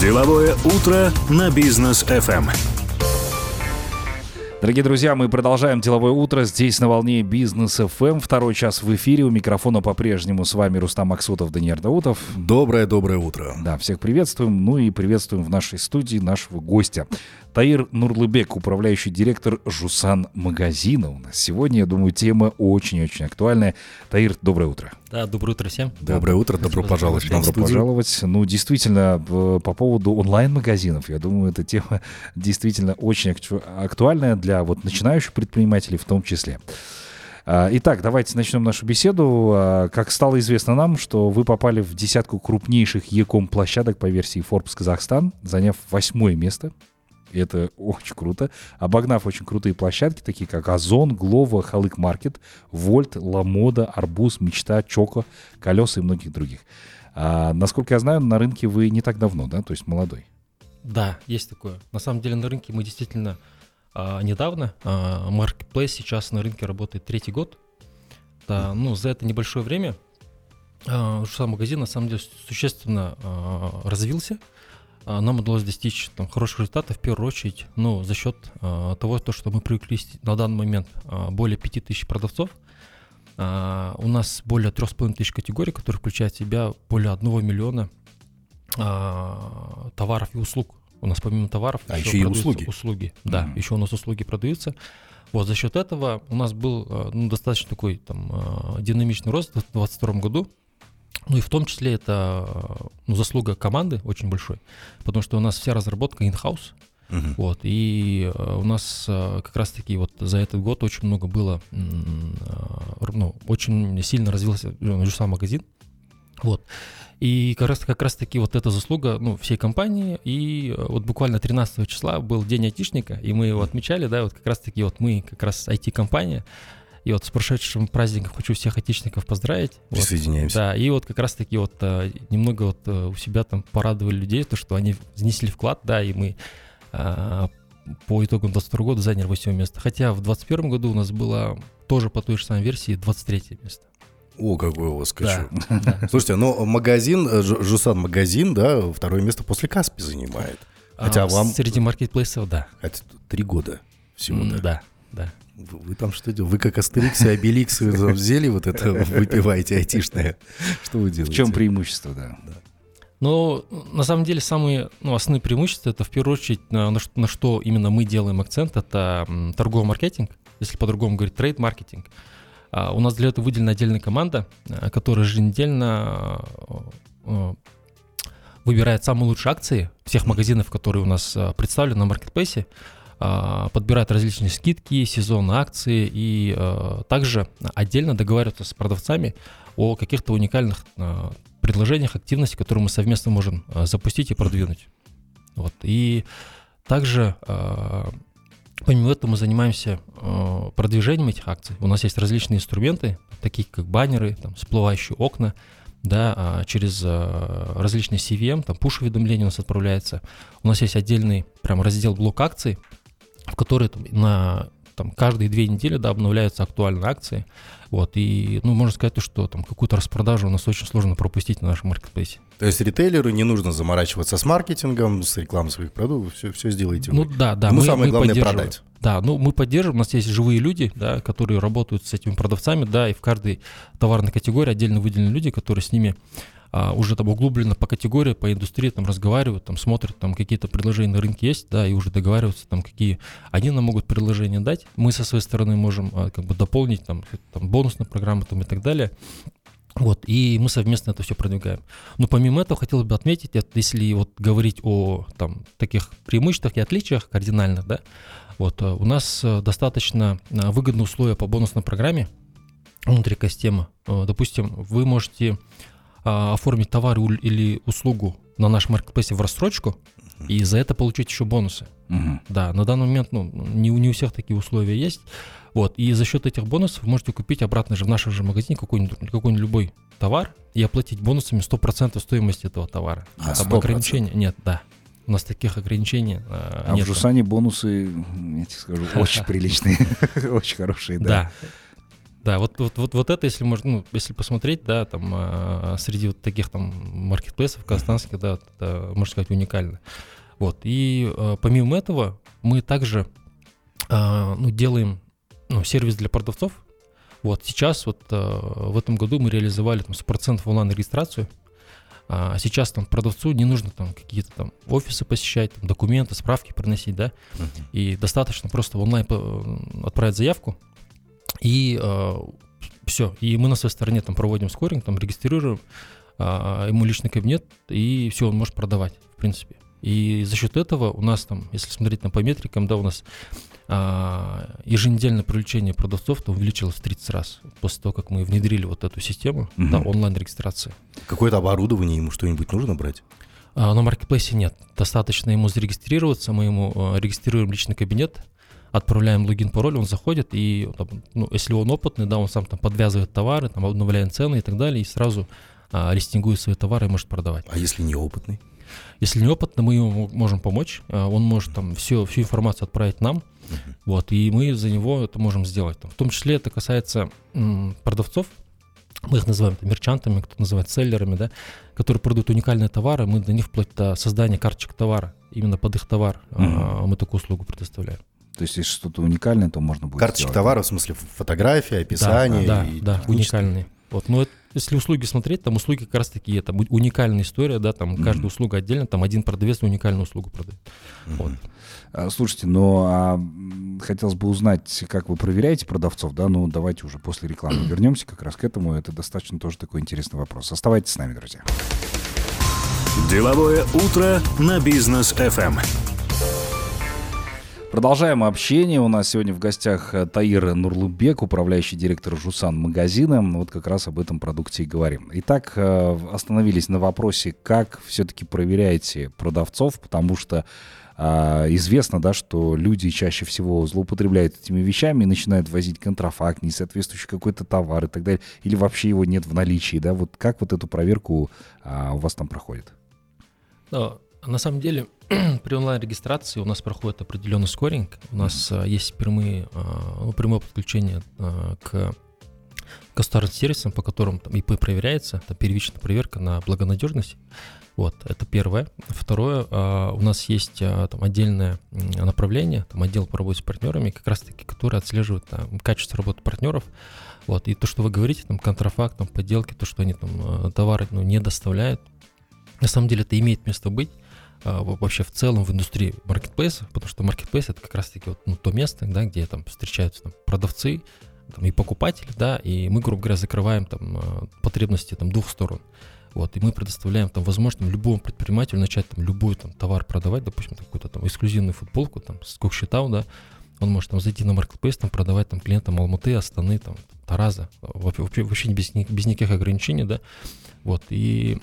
Деловое утро на бизнес FM. Дорогие друзья, мы продолжаем деловое утро здесь на волне Бизнес FM. Второй час в эфире. У микрофона по-прежнему с вами Рустам Максутов, Даниил Даутов. Доброе-доброе утро. Да, всех приветствуем. Ну и приветствуем в нашей студии нашего гостя. Таир Нурлыбек, управляющий директор Жусан магазина у нас. Сегодня, я думаю, тема очень-очень актуальная. Таир, доброе утро. Да, доброе утро всем. Доброе да, утро, добро пожаловать Добро пожаловать. Ну, действительно, по поводу онлайн-магазинов, я думаю, эта тема действительно очень актуальная для вот начинающих предпринимателей в том числе. А, итак, давайте начнем нашу беседу. А, как стало известно нам, что вы попали в десятку крупнейших Яком площадок по версии Forbes Казахстан, заняв восьмое место и это очень круто. Обогнав очень крутые площадки, такие как Озон, Глова, Халык Маркет, Вольт, Ламода, Арбуз, Мечта, Чоко, Колеса и многих других. А, насколько я знаю, на рынке вы не так давно, да, то есть молодой. Да, есть такое. На самом деле на рынке мы действительно а, недавно. А, Marketplace сейчас на рынке работает третий год. Да, ну, за это небольшое время а, сам магазин на самом деле существенно а, развился. А, нам удалось достичь там, хороших результатов, в первую очередь, ну, за счет а, того, то, что мы привлекли на данный момент а, более 5000 продавцов. А, у нас более 3,5 тысяч категорий, которые включают в себя более 1 миллиона а, товаров и услуг. У нас помимо товаров а еще, еще и услуги. Услуги, mm-hmm. да, еще у нас услуги продаются. Вот за счет этого у нас был а, ну, достаточно такой там а, динамичный рост в 2022 году. Ну и в том числе это ну, заслуга команды очень большой, потому что у нас вся разработка in-house, uh-huh. вот, и э, у нас э, как раз-таки вот за этот год очень много было, э, ну, очень сильно развился ну, сам магазин, вот, и как раз, как раз таки вот эта заслуга ну, всей компании. И вот буквально 13 числа был день айтишника, и мы его отмечали, да, вот как раз таки вот мы как раз IT-компания, и вот с прошедшим праздником хочу всех отечественников поздравить. Присоединяемся. Вот, да, и вот как раз-таки вот э, немного вот э, у себя там порадовали людей, то, что они внесли вклад, да, и мы а, по итогам 22 года заняли 8 место. Хотя в 21 году у нас было тоже по той же самой версии 23 место. О, какой у вас скачу. Да, Слушайте, но магазин, э, Жусан магазин, да, второе место после Каспи занимает. Хотя а, вам... Среди маркетплейсов, да. Хотя три года всего, да. Да, да. Вы, вы там что делаете? Вы как Астерикс и Обеликс взяли вот это, выпиваете айтишное. Что вы делаете? В чем преимущество, да? да. Ну, на самом деле, самые ну, основные преимущества это в первую очередь на, на, что, на что именно мы делаем акцент, это торговый маркетинг, если по-другому говорить, трейд-маркетинг. А, у нас для этого выделена отдельная команда, а, которая еженедельно а, а, выбирает самые лучшие акции всех магазинов, которые у нас представлены на маркетплейсе. А, подбирают различные скидки, сезонные акции и а, также отдельно договариваются с продавцами о каких-то уникальных а, предложениях, активностях, которые мы совместно можем запустить и продвинуть. Вот. И также помимо этого мы занимаемся продвижением этих акций. У нас есть различные инструменты, такие как баннеры, там, всплывающие окна, да, через различные CVM, там пуш-уведомления у нас отправляется. У нас есть отдельный прям раздел блок акций, в которой на там каждые две недели да, обновляются актуальные акции. Вот, и, ну, можно сказать, что там какую-то распродажу у нас очень сложно пропустить на нашем маркетплейсе. То есть ритейлеру не нужно заморачиваться с маркетингом, с рекламой своих продуктов, все, все сделаете ну, вы. да, да. Ну, мы, самое мы главное продать. Да, ну мы поддерживаем, у нас есть живые люди, да, которые работают с этими продавцами, да, и в каждой товарной категории отдельно выделены люди, которые с ними а, уже там углубленно по категории, по индустрии там разговаривают, там смотрят, там какие-то предложения на рынке есть, да, и уже договариваются, там какие они нам могут предложения дать. Мы со своей стороны можем а, как бы дополнить там, там бонусные программы там и так далее. Вот, и мы совместно это все продвигаем. Но помимо этого хотелось бы отметить, если вот говорить о там, таких преимуществах и отличиях кардинальных, да, вот, э, у нас э, достаточно э, выгодные условия по бонусной программе внутри Костема. Допустим, вы можете а, оформить товар или услугу на нашем маркетплейсе в рассрочку, и за это получить еще бонусы. Угу. Да, на данный момент ну, не, не у всех такие условия есть. Вот, и за счет этих бонусов вы можете купить обратно же в нашем же магазине какой-нибудь, какой-нибудь любой товар и оплатить бонусами 100% стоимости этого товара. А, Об ограничении нет, да. У нас таких ограничений э, а нет. в Жусане бонусы, я тебе скажу, очень приличные, очень хорошие, да. Да. Да, вот, вот, вот, вот это, если можно, ну, если посмотреть, да, там а, среди вот таких там маркетплейсов казахстанских, да, это, можно сказать, уникально. Вот, и а, помимо этого мы также а, ну, делаем ну, сервис для продавцов. Вот сейчас, вот а, в этом году мы реализовали там 100% онлайн-регистрацию. А сейчас там продавцу не нужно там какие-то там офисы посещать, там, документы, справки приносить, да, uh-huh. и достаточно просто онлайн отправить заявку, и э, все. И мы на своей стороне там проводим скоринг, там регистрируем э, ему личный кабинет, и все, он может продавать, в принципе. И за счет этого у нас там, если смотреть на по метрикам, да, у нас а, еженедельное привлечение продавцов там увеличилось в 30 раз после того, как мы внедрили вот эту систему угу. да, онлайн-регистрации. Какое-то оборудование ему что-нибудь нужно брать? А, на маркетплейсе нет. Достаточно ему зарегистрироваться, мы ему а, регистрируем личный кабинет, отправляем логин, пароль, он заходит, и ну, если он опытный, да, он сам там подвязывает товары, там обновляет цены и так далее, и сразу а, листингует свои товары и может продавать. А если неопытный? Если неопытный, мы ему можем помочь, а, он может там все, всю информацию отправить нам, uh-huh. вот, и мы за него это можем сделать. Там, в том числе это касается м, продавцов, мы их называем там, мерчантами, кто называет селлерами, да, которые продают уникальные товары, мы для них вплоть до создания карточек товара, именно под их товар uh-huh. а, мы такую услугу предоставляем. То есть, если что-то уникальное, то можно будет Карточки товара, в смысле фотография, описание. Да, да, да уникальные. Вот, но это, если услуги смотреть, там услуги как раз таки это уникальная история, да, там mm-hmm. каждая услуга отдельно, там один продавец уникальную услугу продает. Mm-hmm. Вот. А, слушайте, ну а хотелось бы узнать, как вы проверяете продавцов, да, ну давайте уже после рекламы вернемся как раз к этому, это достаточно тоже такой интересный вопрос. Оставайтесь с нами, друзья. Деловое утро на бизнес FM. Продолжаем общение. У нас сегодня в гостях э, Таир Нурлубек, управляющий директор Жусан магазина. Вот как раз об этом продукте и говорим. Итак, э, остановились на вопросе, как все-таки проверяете продавцов, потому что а, известно, да, что люди чаще всего злоупотребляют этими вещами и начинают возить контрафакт, несоответствующий какой-то товар и так далее, или вообще его нет в наличии, да, вот как вот эту проверку а, у вас там проходит? Да, на самом деле, при онлайн-регистрации у нас проходит определенный скоринг. У нас mm-hmm. есть прямые, а, ну, прямое подключение а, к государственным сервисам, по которым там ИП проверяется, это первичная проверка на благонадежность. Вот, это первое. Второе, у нас есть там отдельное направление, там отдел по работе с партнерами, как раз-таки, который отслеживает там, качество работы партнеров. Вот, и то, что вы говорите, там, контрафакт, там, подделки, то, что они там товары ну, не доставляют, на самом деле это имеет место быть. А, вообще в целом в индустрии маркетплейса, потому что маркетплейс это как раз-таки вот, ну, то место, да, где там встречаются там, продавцы там, и покупатели, да, и мы, грубо говоря, закрываем там а, потребности там двух сторон. Вот, и мы предоставляем там возможность любому предпринимателю начать там любой там товар продавать, допустим, какую-то там эксклюзивную футболку, там, с Кокшетау, да, он может там зайти на маркетплейс, там продавать там клиентам Алматы, Астаны, там, Тараза, вообще, вообще без, без никаких ограничений, да, вот, и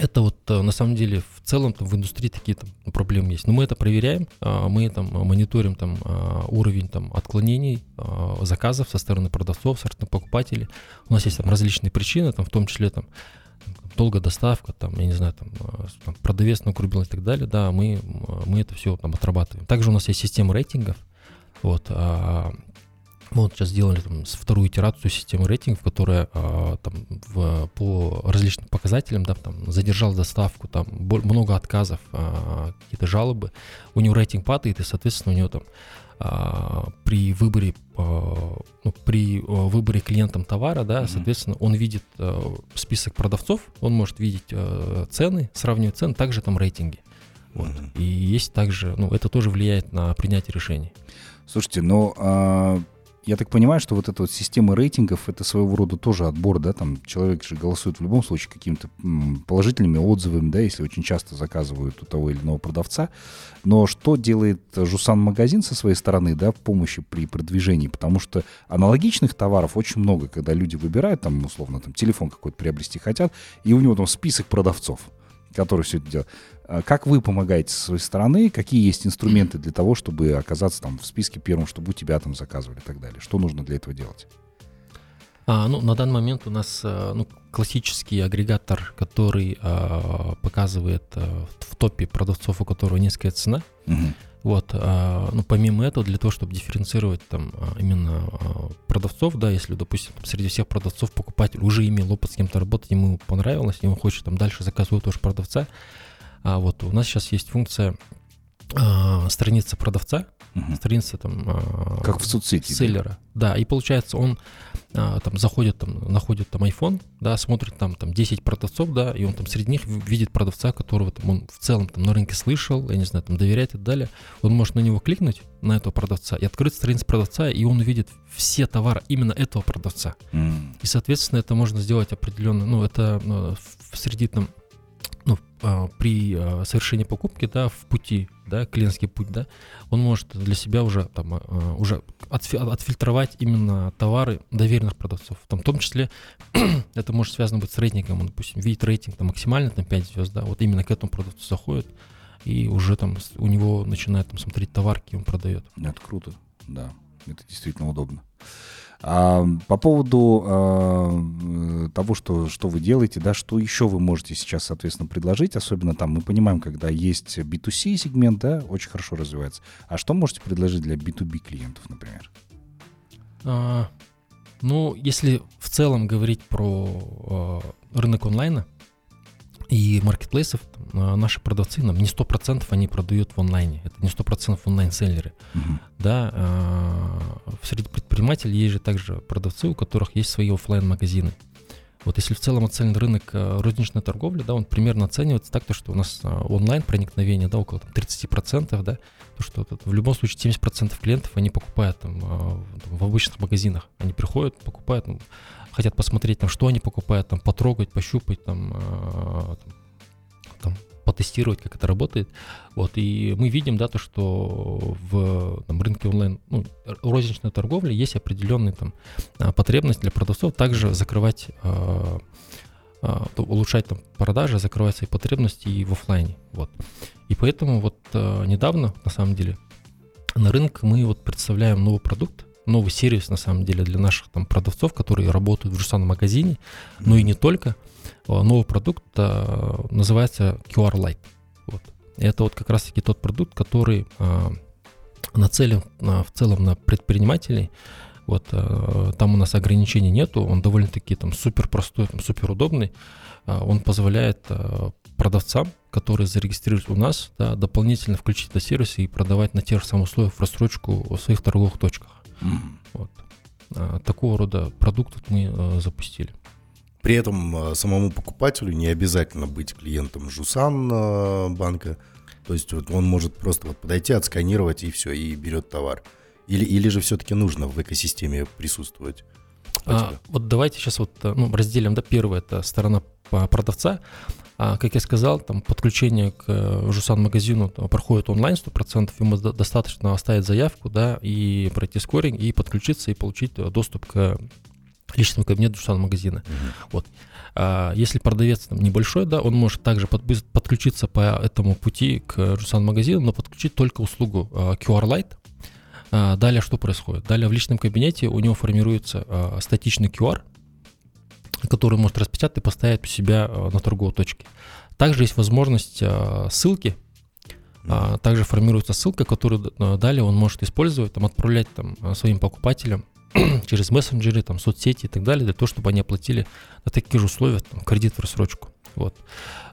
это вот э, на самом деле в целом там, в индустрии такие там проблемы есть. Но мы это проверяем, а, мы там мониторим там а, уровень там отклонений а, заказов со стороны продавцов, со стороны покупателей. У нас есть там различные причины, там в том числе там долгая доставка, там, я не знаю, там продавец нагрубил и так далее, да, мы, мы это все там отрабатываем. Также у нас есть система рейтингов, вот, мы вот сейчас сделали там, вторую итерацию системы рейтингов, которая а, там, в, по различным показателям да, там, задержала доставку, там много отказов, а, какие-то жалобы. У него рейтинг падает, и, соответственно, у него там а, при выборе ну, при выборе клиентам товара, да, mm-hmm. соответственно, он видит список продавцов, он может видеть цены, сравнивать цены, также там рейтинги. Вот. Mm-hmm. И есть также, ну, это тоже влияет на принятие решений. Слушайте, ну, а я так понимаю, что вот эта вот система рейтингов это своего рода тоже отбор, да, там человек же голосует в любом случае какими-то положительными отзывами, да, если очень часто заказывают у того или иного продавца. Но что делает Жусан магазин со своей стороны, да, в помощи при продвижении? Потому что аналогичных товаров очень много, когда люди выбирают, там, условно, там, телефон какой-то приобрести хотят, и у него там список продавцов который все это делает. А как вы помогаете со своей стороны? Какие есть инструменты для того, чтобы оказаться там в списке первым, чтобы у тебя там заказывали и так далее? Что нужно для этого делать? А, ну, на данный момент у нас а, ну, классический агрегатор, который а, показывает а, в топе продавцов, у которого низкая цена. Угу. Вот, а, ну, помимо этого, для того, чтобы дифференцировать там именно а, продавцов, да, если, допустим, там, среди всех продавцов покупатель уже имел опыт с кем-то работать, ему понравилось, он хочет там дальше заказывать тоже продавца, а вот у нас сейчас есть функция а, страница продавца, Мгм. страница там а, Как в соцсети. селлера. Да, и получается, он а, там заходит, там, находит там iPhone, да, смотрит там, там 10 продавцов, да, и он там среди них видит продавца, которого там, он в целом там на рынке слышал, я не знаю, там доверяет и так далее. Он может на него кликнуть, на этого продавца, и открыть страницу продавца, и он увидит все товары именно этого продавца. М. И, соответственно, это можно сделать определенно, ну, это ну, среди там, ну, при а, совершении покупки, да, в пути, да, клиентский путь, да, он может для себя уже там, а, уже отфи- отфильтровать именно товары доверенных продавцов. Там, в том числе это может связано быть с рейтингом, он, допустим, видит рейтинг там максимально там 5 звезд, да, вот именно к этому продавцу заходит, и уже там у него начинает там смотреть товарки, он продает. Это круто, да. Это действительно удобно. А, по поводу а, э, того, что, что вы делаете, да, что еще вы можете сейчас, соответственно, предложить, особенно там, мы понимаем, когда есть B2C сегмент, да, очень хорошо развивается. А что можете предложить для B2B клиентов, например? А, ну, если в целом говорить про а, рынок онлайна и маркетплейсов, а, наши продавцы, нам не 100% они продают в онлайне. Это не 100% онлайн-селлеры. Мгм. Да, а, среди предпринимателей есть же также продавцы, у которых есть свои оффлайн магазины Вот если в целом оценен рынок а, розничной торговли, да, он примерно оценивается так, то, что у нас а, онлайн проникновение, да, около там, 30%, да, то, что в любом случае 70% клиентов, они покупают там, в обычных магазинах, они приходят, покупают, ну, хотят посмотреть, там, что они покупают, там, потрогать, пощупать, там, а, там, потестировать, как это работает. Вот, и мы видим, да, то, что в там, рынке онлайн, ну, розничной торговли есть определенная там а, потребность для продавцов также закрывать, а, то улучшать там продажи, закрывать свои потребности и в оффлайне. Вот. И поэтому вот а, недавно, на самом деле, на рынок мы вот представляем новый продукт, новый сервис, на самом деле, для наших там продавцов, которые работают в Жусан магазине, но и не только. А, Новый продукт а, называется QR Lite. Вот. Это вот как раз-таки тот продукт, который а, нацелен на- в целом на предпринимателей. Вот а, там у нас ограничений нету, он довольно-таки там супер простой, там, супер удобный. А, Он позволяет а, продавцам, которые зарегистрируются у нас, да, дополнительно включить этот сервис и продавать на тех же самых условиях в рассрочку в своих торговых точках. Вот. А, Такого рода продукт мы а, запустили. При этом э, самому покупателю не обязательно быть клиентом Жусан э, банка. То есть вот он может просто вот подойти, отсканировать и все, и берет товар. Или, или же все-таки нужно в экосистеме присутствовать? А, вот давайте сейчас вот э, ну, разделим, да, первое это сторона по- продавца. А, как я сказал, там подключение к э, Жусан магазину там, проходит онлайн 100%, ему до- достаточно оставить заявку, да, и пройти скоринг, и подключиться, и получить э, доступ к личному кабинету Жусан магазина. Вот. А, если продавец там, небольшой, да, он может также под- подключиться по этому пути к Жусан магазину, но подключить только услугу а, QR Lite. А, Далее что происходит? Далее в личном кабинете у него формируется статичный QR, который может распечатать и поставить у себя а, на торговой точке. Также есть возможность а, ссылки. А, Также формируется ссылка, которую а, далее он может использовать, там, отправлять там, своим покупателям через мессенджеры, там, соцсети и так далее, для того, чтобы они оплатили на таких же условиях там, кредит в рассрочку. Вот.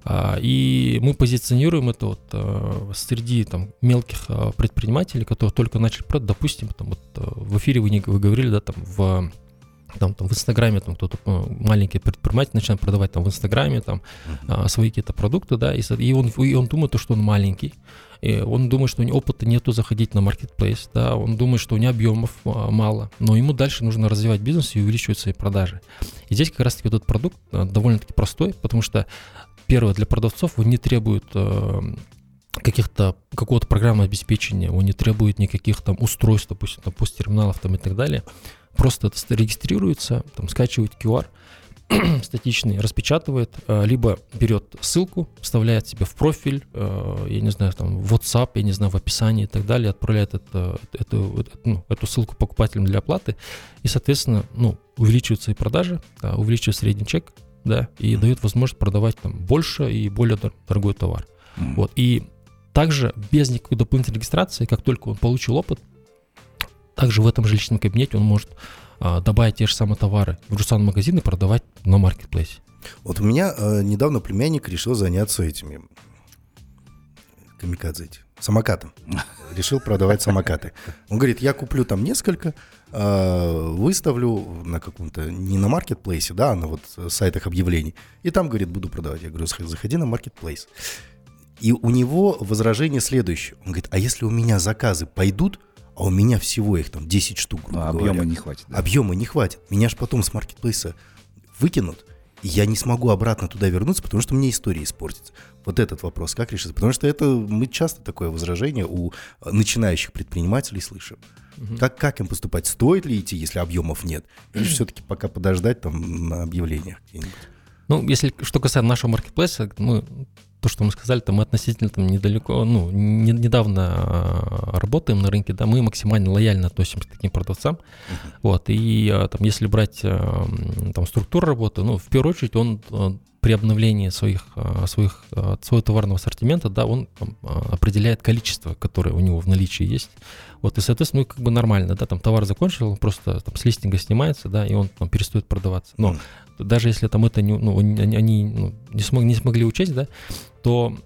А, И мы позиционируем это вот среди там, мелких предпринимателей, которые только начали продать. Допустим, там, вот, в эфире вы, не, вы говорили, да, там в там, там в Инстаграме там кто-то э, маленький предприниматель начинает продавать там в Инстаграме там а, свои какие-то продукты, да, и, и он и он думает то, что он маленький, и он думает, что у него опыта нету заходить на маркетплейс, да, он думает, что у него объемов а, мало, но ему дальше нужно развивать бизнес и увеличивать свои продажи. И здесь как раз-таки вот этот продукт а, довольно-таки простой, потому что первое для продавцов он не требует э, каких-то какого-то программного обеспечения, он не требует никаких там устройств, допустим, там посттерминалов там и так далее. Просто это регистрируется, там скачивает QR статичный, распечатывает, э, либо берет ссылку, вставляет себе в профиль, э, я не знаю, там в WhatsApp, я не знаю, в описании и так далее, отправляет это, эту, эту, ну, эту ссылку покупателям для оплаты, и, соответственно, ну, увеличивают свои продажи, да, увеличивает средний чек, да, и дает возможность продавать там больше и более дор- дорогой товар. Мгм. Вот. И также без никакой дополнительной регистрации, как только он получил опыт, также в этом же личном кабинете он может а, добавить те же самые товары в Джусан магазин и продавать на маркетплейсе. Вот у меня э, недавно племянник решил заняться этими камикадзе самокатом. Решил продавать самокаты. Он говорит, я куплю там несколько, э, выставлю на каком-то, не на маркетплейсе, да, а на вот сайтах объявлений. И там, говорит, буду продавать. Я говорю, заходи на маркетплейс. И у него возражение следующее. Он говорит, а если у меня заказы пойдут, а у меня всего их там 10 штук, грубо А говоря. объема не хватит. да. Объема не хватит. Меня же потом с маркетплейса выкинут, и я не смогу обратно туда вернуться, потому что мне история испортится. Вот этот вопрос как решится? Потому что это мы часто такое возражение у э, начинающих предпринимателей слышим. Как, как им поступать? Стоит ли идти, если объемов нет? Или все-таки пока подождать там на объявлениях где-нибудь? Ну, если что касается нашего маркетплейса, мы то, что мы сказали, то мы относительно там недалеко, ну, не- недавно а, работаем на рынке, да, мы максимально лояльно относимся к таким продавцам. Вот, и а, там, если брать а, там структуру работы, ну, в первую очередь он при обновлении своих, а, своих, а, своего товарного ассортимента, да, он там, а, определяет количество, которое у него в наличии есть. Вот, и, соответственно, ну, как бы нормально, да, там товар закончил, он просто там с листинга снимается, да, и он там перестает продаваться. Но даже если там это не, ну, они, они, ну, не, смог, не смогли учесть, да, то,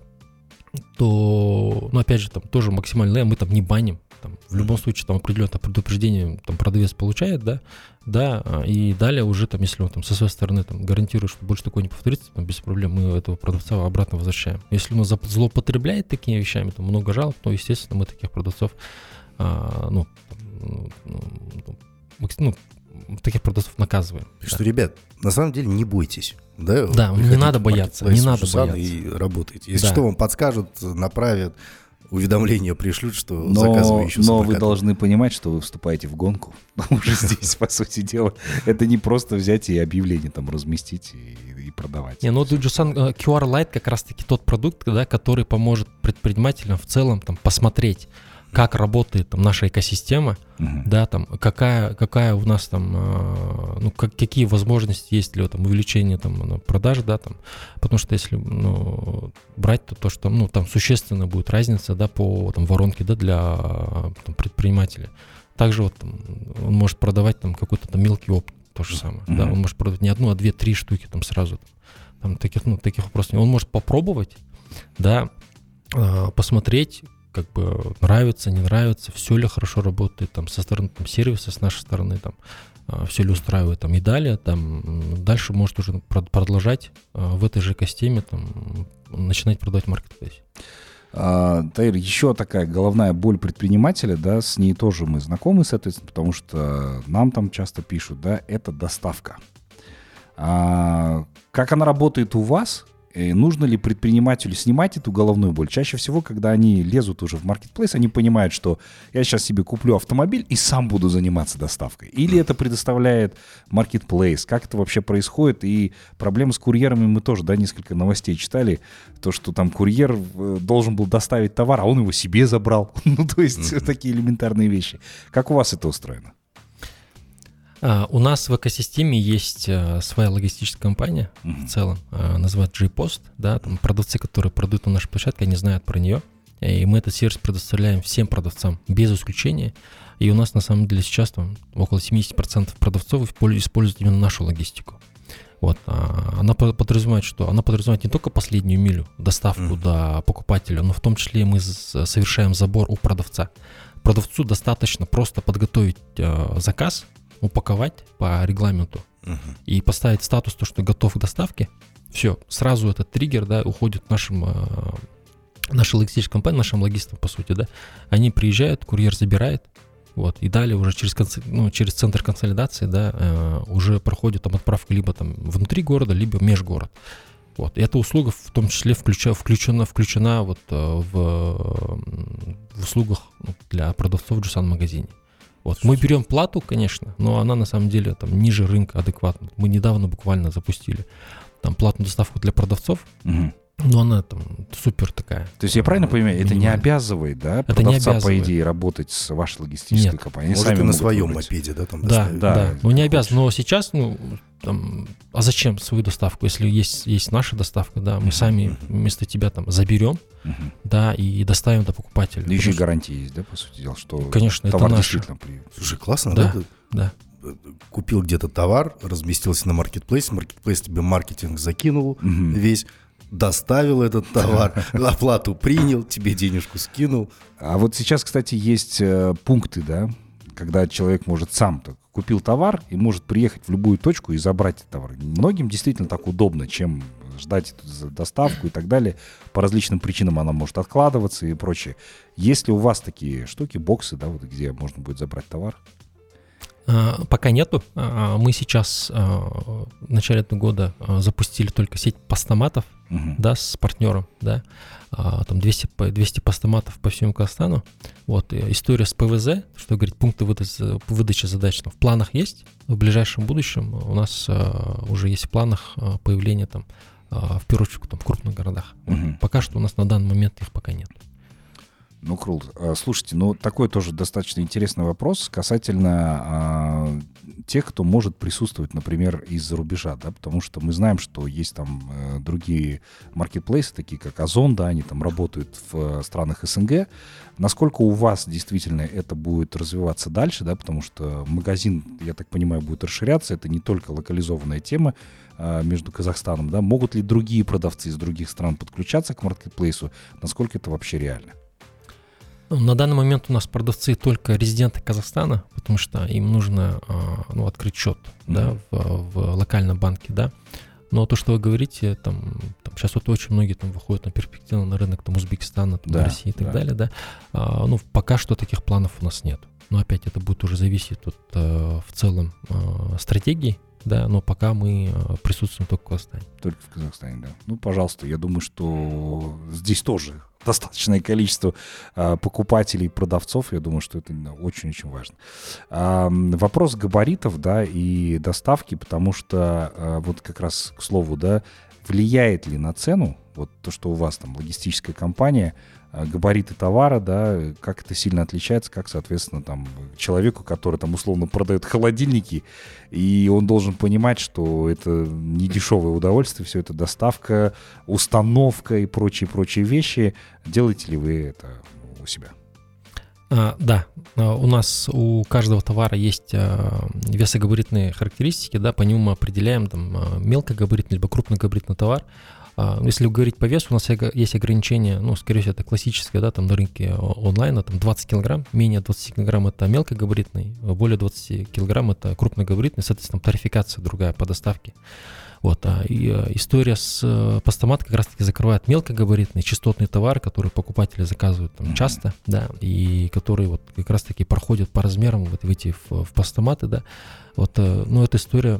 то, ну, опять же, там тоже максимально мы там не баним. Там, в любом случае, там определенное предупреждение там, продавец получает, да, да, а, и далее уже там, если он там со своей стороны там гарантирует, что больше такое не повторится, там, без проблем мы этого продавца обратно возвращаем. Если он злоупотребляет такими вещами, там много жалоб, то, естественно, мы таких продавцов, а, ну, ну, ну, ну, таких продавцов наказываем. Так да. что, ребят, на самом деле не бойтесь. Да, Да, не надо бояться, не надо бояться. И работайте. Если Да. что, вам подскажут, направят, уведомления пришлют, что Но, заказывай еще но вы должны понимать, что вы вступаете в гонку. Уже здесь, по сути дела, это не просто взять и объявление там разместить и, и продавать. Не, ну Jusan э, QR Lite как раз-таки тот продукт, да, который поможет предпринимателям в целом там посмотреть, как работает там наша экосистема, Мгм. да, там какая какая у нас там, э, ну как, какие возможности есть для там увеличения там ну, продаж, да, там, потому что если ну, брать то то что ну там существенно будет разница, да, по там воронке, да, для там, предпринимателя. Также вот там, он может продавать там какой-то там мелкий опыт, то же самое, да, Мгм. он может продавать не одну, а две, три штуки там сразу. Там таких, ну, таких вопросов нет. Он может попробовать, да, э, посмотреть, как бы нравится, не нравится, все ли хорошо работает там со стороны там, сервиса, с нашей стороны, там, все ли устраивает там и далее, там, дальше может уже прод- продолжать э, в этой же экосистеме там, начинать продавать в маркетплейсе. А, Таир, еще такая головная боль предпринимателя, да, с ней тоже мы знакомы, соответственно, потому что нам там часто пишут, да, это доставка. А, как она работает у вас? И нужно ли предпринимателю снимать эту головную боль? Чаще всего, когда они лезут уже в маркетплейс, они понимают, что я сейчас себе куплю автомобиль и сам буду заниматься доставкой. Или это предоставляет маркетплейс? Как это вообще происходит? И проблемы с курьерами мы тоже, да, несколько новостей читали. То, что там курьер э, должен был доставить товар, а он его себе забрал. Ну, то есть такие элементарные вещи. Как у вас это устроено? А, У нас в экосистеме есть э, своя логистическая компания Мгм. в целом, э, называется G-Post, да, там продавцы, которые продают на нашей площадке, они знают про нее, и мы этот сервис предоставляем всем продавцам без исключения, и у нас на самом деле сейчас там около 70% продавцов исполь- используют именно нашу логистику. Вот, а, она по- подразумевает, что она подразумевает не только последнюю милю, доставку Мгм. до покупателя, но в том числе мы совершаем забор у продавца. Продавцу достаточно просто подготовить э, заказ, упаковать по регламенту Мгм. и поставить статус, то, что готов к доставке, все, сразу этот триггер, да, уходит нашим, э, нашей логистической компании, нашим логистам, по сути, да, они приезжают, курьер забирает, вот, и далее уже через, ну, через центр консолидации, да, э, уже проходит там отправка либо там внутри города, либо межгород. Вот. И эта услуга в том числе включа, включена, включена вот э, в, м, в услугах ну, для продавцов в Джусан магазине. Вот. Мы берем плату, конечно, но она на самом деле там ниже рынка адекватно. Мы недавно буквально запустили там платную доставку для продавцов, Мгм. но она там супер такая. То есть я правильно понимаю, это не обязывает, да, Это не продавца, по обязывает. идее, работать с вашей логистической Нет. компанией? Они Может, сами на своем выбрать. мопеде, да, там Да, доставить? да, да, Ну не обязан. Но сейчас, ну, там, а зачем свою доставку, если есть, есть наша доставка, да, мы сами вместо тебя там заберем, Мгм. да, и доставим до покупателя. Да еще и гарантия есть, да, по сути дела, что Конечно, это товар наше. действительно при... Слушай, классно, да? Да. Да. Купил где-то товар, разместился на маркетплейсе, маркетплейс тебе маркетинг закинул Мгм. весь, доставил этот товар, оплату принял, тебе денежку скинул. А вот сейчас, кстати, есть э, пункты, да, когда человек может сам так, купил товар и может приехать в любую точку и забрать этот товар. Многим действительно так удобно, чем ждать доставку и так далее. По различным причинам она может откладываться и прочее. Есть ли у вас такие штуки, боксы, да, вот где можно будет забрать товар? А, Пока нету. А, Мы сейчас а, в начале этого года запустили только сеть постаматов, Мгм. да, с партнером, да, там 200, по- 200 постаматов по всему Казахстану. Вот, и история с ПВЗ, что говорит, пункты выдачи, выдачи задач в планах есть, в ближайшем будущем у нас уже есть в планах появление там, в первую очередь, там, в крупных городах. Мгм. Пока что у нас на данный момент их пока нет. Ну, круто. А, Слушайте, ну, такой тоже достаточно интересный вопрос касательно а, тех, кто может присутствовать, например, из-за рубежа, да, потому что мы знаем, что есть там э, другие маркетплейсы, такие как Озон, да, они там работают в э, странах СНГ. Насколько у вас действительно это будет развиваться дальше, да, потому что магазин, я так понимаю, будет расширяться, это не только локализованная тема а, между Казахстаном, да, могут ли другие продавцы из других стран подключаться к маркетплейсу, насколько это вообще реально? Ну, На данный момент у нас продавцы только резиденты Казахстана, потому что им нужно а, ну, открыть счет да, в, в локальном банке, да. Но то, что вы говорите, там, там сейчас вот очень многие там выходят на перспективно на рынок там, Узбекистана, там, Да, России и так да. далее, да. А, ну, пока что таких планов у нас нет. Но опять это будет уже зависеть от э, в целом э, стратегии, да, но пока мы э, присутствуем только в Казахстане. Только в Казахстане, да. Ну, пожалуйста, я думаю, что здесь тоже достаточное количество а, покупателей и продавцов. Я думаю, что это очень-очень важно. А, вопрос габаритов, да, и доставки, потому что а, вот как раз к слову, да, влияет ли на цену вот то, что у вас там логистическая компания, габариты товара, да, как это сильно отличается, как, соответственно, там человеку, который там условно продает холодильники, и он должен понимать, что это не дешевое удовольствие, все это доставка, установка и прочие-прочие вещи. Делаете ли вы это у себя? А, да, А, у нас у каждого товара есть а, весогабаритные характеристики, да, по нему мы определяем там а, мелкогабаритный либо крупногабаритный товар. А, Если говорить по весу, у нас есть ограничение, ну, скорее всего, это классическое, да, там на рынке о- онлайна, там 20 килограмм, менее 20 килограмм это мелкогабаритный, а более 20 килограмм это крупногабаритный, соответственно, тарификация другая по доставке. Вот, а, и а, история с постамат как раз-таки закрывает мелкогабаритный частотный товар, который покупатели заказывают там часто, да, и которые вот как раз-таки проходят по размерам вот в эти в, в постаматы, да. Вот, э, ну, эта история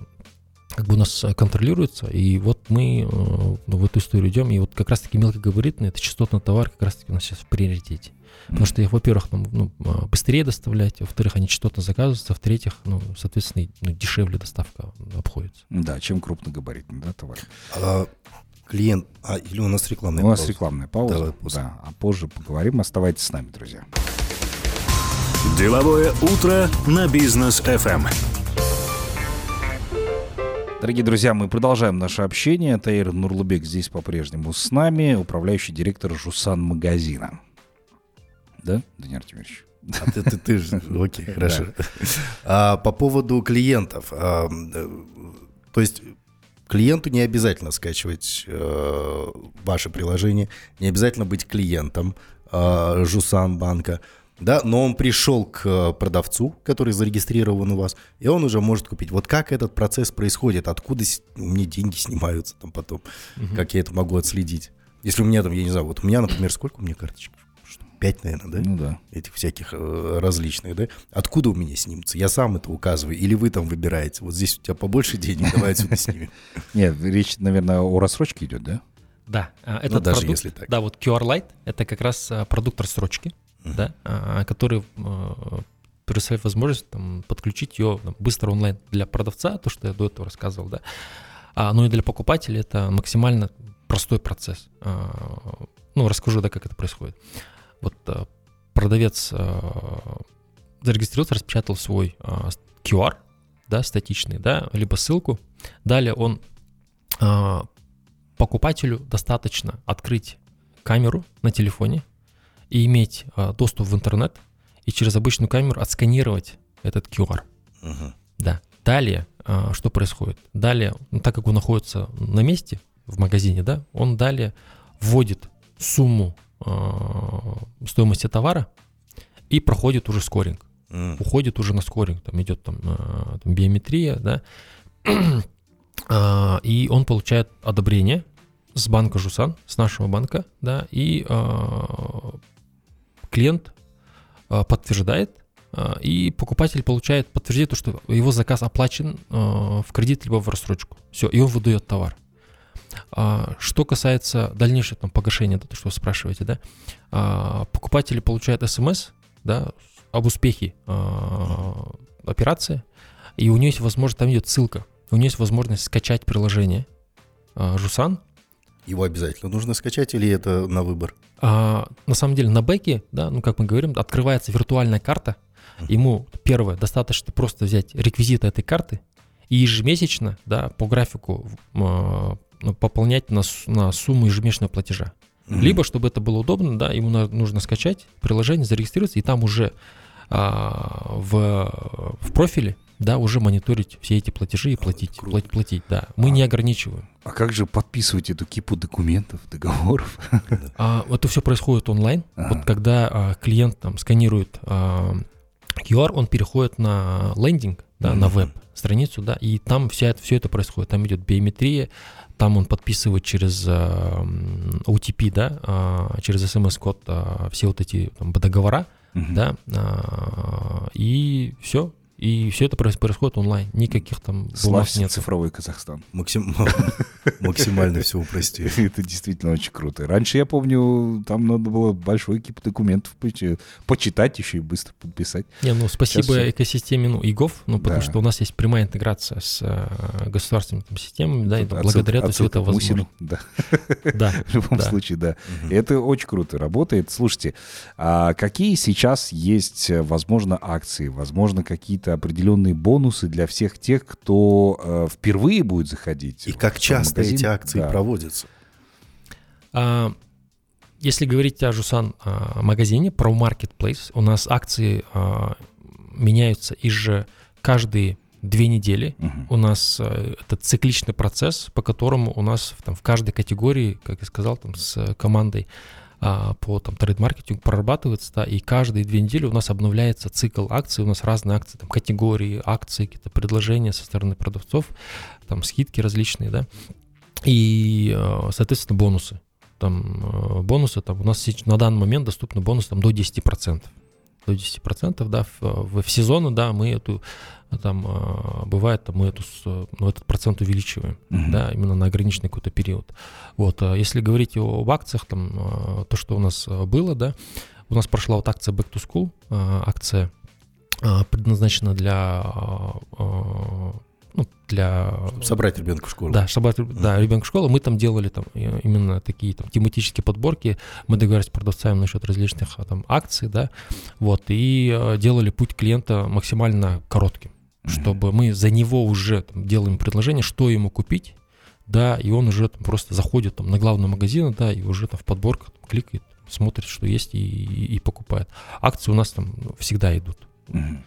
как бы у нас э, контролируется, и вот мы э, ну, в эту историю идем, и вот как раз-таки мелкогабаритный, это частотный товар как раз-таки у нас сейчас в приоритете. Потому что их, во-первых, там, ну, а, быстрее доставлять, во-вторых, они частотно заказываются, в-третьих, ну, соответственно, ну, дешевле доставка обходится. Да, чем крупногабаритный да, товар. А, клиент, а, или у нас рекламная У нас пауза? рекламная пауза. Давай после. да, а позже поговорим. Оставайтесь с нами, друзья. Деловое утро на бизнес FM. Дорогие друзья, мы продолжаем наше общение. Таир Нурлубек здесь по-прежнему с нами, управляющий директор Жусан магазина. Да, Даниил Артемьевич? А ты, ты, ты же, окей, хорошо. А, по поводу клиентов. а, э, то есть клиенту не обязательно скачивать э, ваше приложение, не обязательно быть клиентом э, Жусан банка. Да, но он пришел к э, продавцу, который зарегистрирован у вас, и он уже может купить. Вот как этот процесс происходит, откуда с- мне деньги снимаются там потом, как я это могу отследить. Если у меня там, я не знаю, вот у меня, например, сколько у меня карточек? Пять, наверное, да? Ну да. этих всяких э, различных, да? Откуда у меня снимутся? Я сам это указываю, или вы там выбираете? Вот здесь у тебя побольше денег, давай отсюда снимем. Нет, речь, наверное, о рассрочке идет, да? Да, а, этот Ну, даже продукт- если так. Да, вот QR Lite это как раз а, продукт рассрочки, да, а, который а, предоставляет возможность там, подключить ее там, быстро онлайн для продавца, то, что я до этого рассказывал, да. А, ну и для покупателя это максимально простой процесс. А, ну, расскажу, да, как это происходит. Вот а, продавец а, зарегистрировался, распечатал свой а, QR, да, статичный, да, либо ссылку. Далее он а, покупателю достаточно открыть камеру на телефоне и иметь а, доступ в интернет и через обычную камеру отсканировать этот QR. Мгм. Да. Далее, а, что происходит? Далее, ну, так как он находится на месте в магазине, да, он далее вводит сумму а, стоимости товара и проходит уже скоринг. М. Уходит уже на скоринг, там идет там, а, там биометрия, да, А, и он получает одобрение с банка Жусан, с нашего банка, да, и а, клиент а, подтверждает, а, и покупатель получает, подтвердит, то, что его заказ оплачен а, в кредит либо в рассрочку. Все, и он выдает товар. Что касается дальнейшего там, погашения, то, что вы спрашиваете, да, покупатели получают смс, да, об успехе операции, и у нее есть возможность, там идет ссылка, у нее есть возможность скачать приложение Жусан, Его обязательно нужно скачать или это на выбор? а, на самом деле на бэке, да, ну как мы говорим, открывается виртуальная карта. Ему первое достаточно просто взять реквизиты этой карты и ежемесячно, да, по графику ну, пополнять на, на сумму ежемесячного платежа. Мгм. Либо, чтобы это было удобно, да, ему нужно скачать приложение, зарегистрироваться, и там уже а, в, в профиле, да, уже мониторить все эти платежи и платить, круто. платить, платить, да. Мы не ограничиваем. А как же подписывать эту кипу документов, договоров? А, это все происходит онлайн. Ага. Вот когда а, клиент там сканирует а, QR, он переходит на лендинг, да, на Мгм. веб страницу, да, и там вся это, все это происходит. Там идет биометрия, там он подписывает через а, OTP, да, а, через смс-код а, все вот эти там, договора, Мгм. да, а, и все. И все это проис- происходит онлайн. Никаких там бумаг Славься нет. цифровой Казахстан. Максим- Максимально все упрости. Это действительно очень круто. Раньше, я помню, там надо было большой кип документов поч- почитать еще и быстро подписать. Не, ну спасибо экосистеме, ну, ИГОВ, ну, потому что у нас есть прямая интеграция с э, государственными системами, да, и благодаря этому все это возможно. Да, Да. в любом случае, да. Это очень круто работает. Слушайте, а какие сейчас есть, э, возможно, акции, возможно, какие-то определенные бонусы для всех тех, кто э, впервые будет заходить? И как часто магазин? эти акции Да. проводятся? А, если говорить о Жусан а, магазине, про Marketplace, у нас акции а, меняются же каждые две недели. Мгм. У нас э, это цикличный процесс, по которому у нас в- там, в каждой категории, как я сказал, там, с э, командой а, по там, трейд-маркетингу прорабатывается, да, и каждые две недели у нас обновляется цикл акций, у нас разные акции, там, категории, акции, какие-то предложения со стороны продавцов, там, скидки различные, да, и, э, соответственно, бонусы. Там э, бонусы, там у нас на данный момент доступны бонусы там, до 10%. До 10%, да, в, в, сезоны, да, мы эту, там, э, бывает, там, мы эту, ну, этот процент увеличиваем, Мгм. да, именно на ограниченный какой-то период. Вот, а если говорить об акциях, там, э, то, что у нас было, да, у нас прошла вот акция Back to School, акция предназначена для, ну, для Собрать ребенка в школу. да, собрать, да, ребенка в школу. Мы там делали там э, именно такие там тематические подборки. Мы договорились с продавцами насчет различных а, там акций, да, вот, и э, делали путь клиента максимально коротким, Мгм. чтобы мы за него уже там, делаем предложение, что ему купить, да, и он уже там, просто заходит там на главный магазин, да, и уже там в подборках там, кликает, смотрит, что есть и, и- и покупает. Акции у нас там всегда идут. Мгм.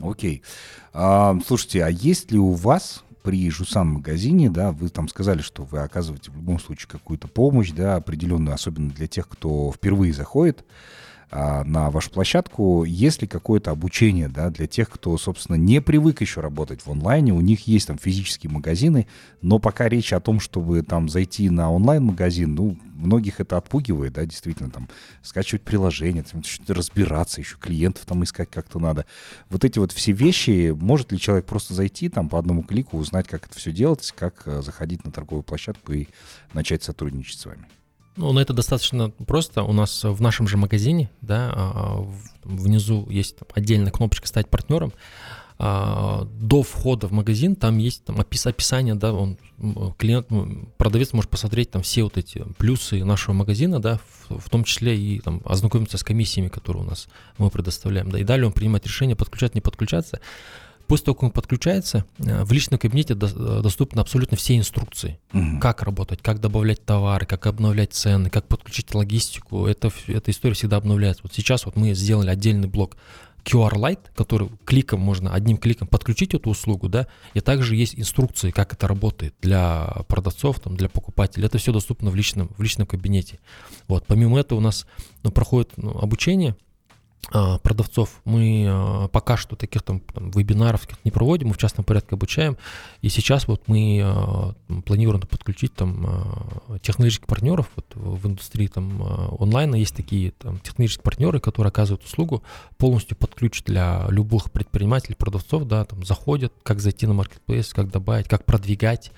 Окей. А, слушайте, а есть ли у вас при Жусан магазине, да, вы там сказали, что вы оказываете в любом случае какую-то помощь, да, определенную, особенно для тех, кто впервые заходит на вашу площадку, есть ли какое-то обучение, да, для тех, кто, собственно, не привык еще работать в онлайне, у них есть там физические магазины, но пока речь о том, чтобы там зайти на онлайн-магазин, ну, многих это отпугивает, да, действительно, там, скачивать приложение, там, разбираться, еще клиентов там искать как-то надо. Вот эти вот все вещи, может ли человек просто зайти там по одному клику, узнать, как это все делать, как э, заходить на торговую площадку и начать сотрудничать с вами? Ну, но это достаточно просто. У нас в нашем же магазине, да, а, в- внизу есть там отдельная кнопочка «Стать партнером». А, До входа в магазин там есть там опис- описание, да, он, клиент, продавец может посмотреть там все вот эти плюсы нашего магазина, да, в, в том числе и там ознакомиться с комиссиями, которые у нас мы предоставляем, да, и далее он принимает решение подключать, не подключаться. После того, как он подключается, э, в личном кабинете э, доступны абсолютно все инструкции. Мгм. Как работать, как добавлять товары, как обновлять цены, как подключить логистику. Это, эта история всегда обновляется. Вот сейчас вот мы сделали отдельный блок QR Lite, который кликом можно, одним кликом подключить эту услугу, да, и также есть инструкции, как это работает для продавцов, там, для покупателей. Это все доступно в личном, в личном кабинете. Вот. Помимо этого у нас ну, проходит ну, обучение продавцов. Мы а, пока что таких там, там вебинаров не проводим, мы в частном порядке обучаем. И сейчас вот мы а, планируем подключить там а, технологических партнеров вот в индустрии там а, онлайна есть такие там технологические партнеры, которые оказывают услугу полностью под ключ для любых предпринимателей, продавцов, да, там заходят, как зайти на marketplace, как добавить, как продвигать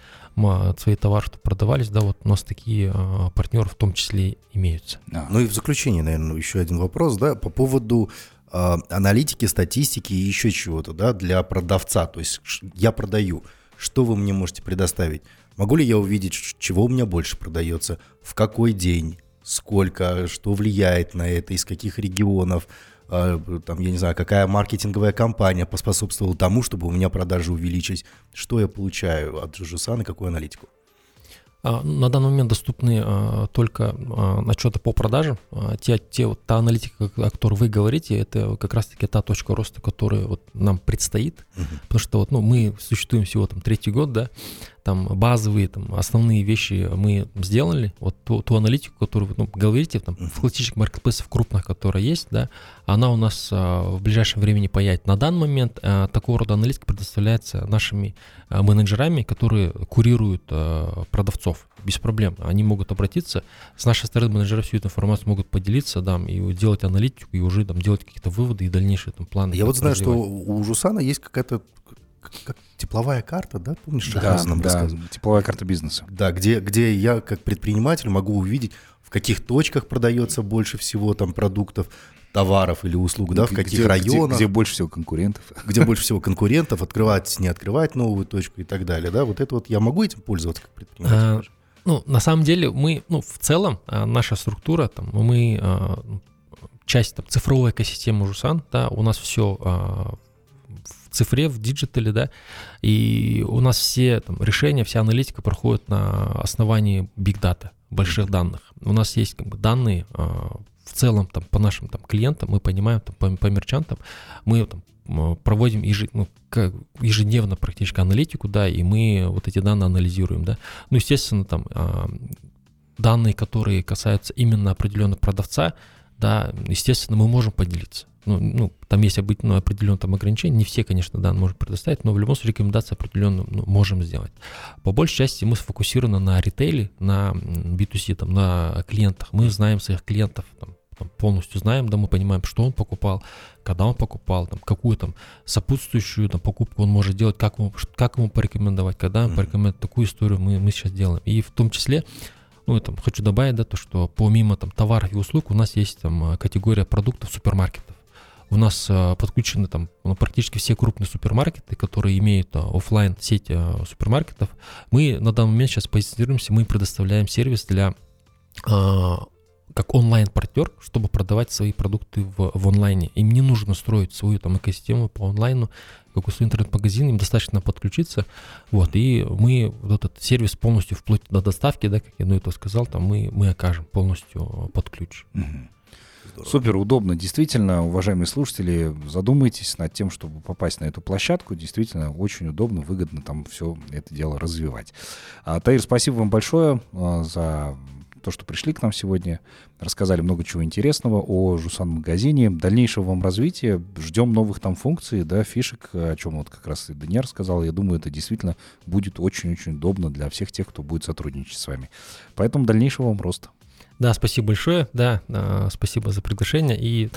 свои товары, чтобы продавались, да, вот у нас такие а, партнеры в том числе имеются. А. Ну и в заключение, наверное, еще один вопрос, да, по поводу а, аналитики, статистики и еще чего-то, да, для продавца. То есть я продаю, что вы мне можете предоставить? Могу ли я увидеть, чего у меня больше продается, в какой день, сколько, что влияет на это, из каких регионов, там, я не знаю, какая маркетинговая компания поспособствовала тому, чтобы у меня продажи увеличились, что я получаю от Жужусана, какую аналитику? А, На данный момент доступны а, только а, отчеты по продажам. А, Те, те вот та аналитика, о которой вы говорите, это как раз-таки та точка роста, которая вот нам предстоит. Потому что вот, ну, мы существуем всего там третий год, да, там базовые, там основные вещи мы сделали. Вот ту, ту аналитику, которую ну, говорите, там в классических маркетплейсах крупных, которая есть, да, она у нас а, в ближайшем времени появится. На данный момент а, такого рода аналитика предоставляется нашими а, менеджерами, которые курируют а, продавцов без проблем. Они могут обратиться, с нашей стороны менеджеры всю эту информацию могут поделиться, да, и делать аналитику, и уже там делать какие-то выводы и дальнейшие там планы. Я вот знаю, что у Жусана есть какая-то как- тепловая карта, да, помнишь, Да, нам да, рассказывал? тепловая карта бизнеса. Да, где, где я как предприниматель могу увидеть, в каких точках продается больше всего там продуктов, товаров или услуг, да, в Где- каких где- районах, Где, больше всего конкурентов. где больше всего конкурентов, открывать, не открывать новую точку и так далее, да, вот это вот я могу этим пользоваться как А, предприниматель? Ну, на самом деле, мы, ну, в целом, а, наша структура, там, мы а, часть там, цифровой экосистемы Jusan, да, у нас все в цифре, в диджитале, да, и у нас все там, решения, вся аналитика проходит на основании data, больших данных. У нас есть как бы, данные а, в целом там, по нашим там, клиентам, мы понимаем, там, по, по мерчантам, мы там, м, проводим ну, ежедневно практически аналитику, да, и мы вот эти данные анализируем, да. Ну, естественно, там а, данные, которые касаются именно определенного продавца, да, естественно, мы можем поделиться. Ну, ну, там есть ну, определенные там ограничения, не все, конечно, данные можем предоставить, но в любом случае рекомендации определенно ну, можем сделать. По большей части мы сфокусированы на ритейле, на м, B2C, там, на клиентах. Мы знаем своих клиентов, там, там, полностью знаем, да, мы понимаем, что он покупал, когда он покупал, там, какую там сопутствующую там, покупку он может делать, как ему, как ему порекомендовать, когда ему порекомендовать, такую историю мы, мы сейчас делаем. И в том числе ну, там, хочу добавить, да, то, что помимо там товаров и услуг у нас есть там э, категория продуктов супермаркетов. У нас э, подключены там ну, практически все крупные супермаркеты, которые имеют э, офлайн сеть э, супермаркетов. Мы на данный момент сейчас позиционируемся, мы предоставляем сервис для как онлайн-партнер, чтобы продавать свои продукты в, в онлайне. Им не нужно строить свою там экосистему по онлайну, какой свой интернет-магазин, им достаточно подключиться. Вот, и мы вот этот сервис полностью вплоть до доставки, да, как я ну, это сказал, там мы, мы окажем полностью под ключ. Мгм. Супер удобно. Действительно, уважаемые слушатели, задумайтесь над тем, чтобы попасть на эту площадку. Действительно, очень удобно, выгодно там все это дело развивать. А, Таир, спасибо вам большое а, за то, что пришли к нам сегодня. Рассказали много чего интересного о Жусан-магазине. Дальнейшего вам развития. Ждем новых там функций, да, фишек, о чем вот как раз и Даниэр сказал. Я думаю, это действительно будет очень-очень удобно для всех тех, кто будет сотрудничать с вами. Поэтому дальнейшего вам роста. Да, спасибо большое, да, а, спасибо за приглашение. И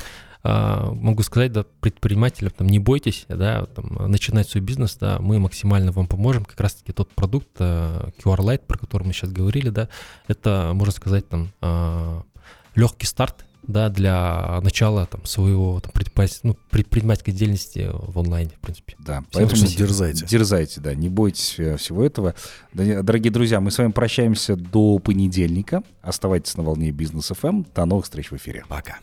а, могу сказать, да, предпринимателям, там, не бойтесь, да, там, начинать свой бизнес, да, мы максимально вам поможем. Как раз-таки тот продукт а, QR Lite, про который мы сейчас говорили, да, это, можно сказать, там, легкий старт, да, для начала там своего там, предприниматель- ну, предпринимательской деятельности в онлайне, в принципе. Да, Всем поэтому спасибо. Дерзайте. Дерзайте, да, не бойтесь э, всего этого. Дорогие друзья, мы с вами прощаемся до понедельника. Оставайтесь на волне бизнес FM. До новых встреч в эфире. Пока.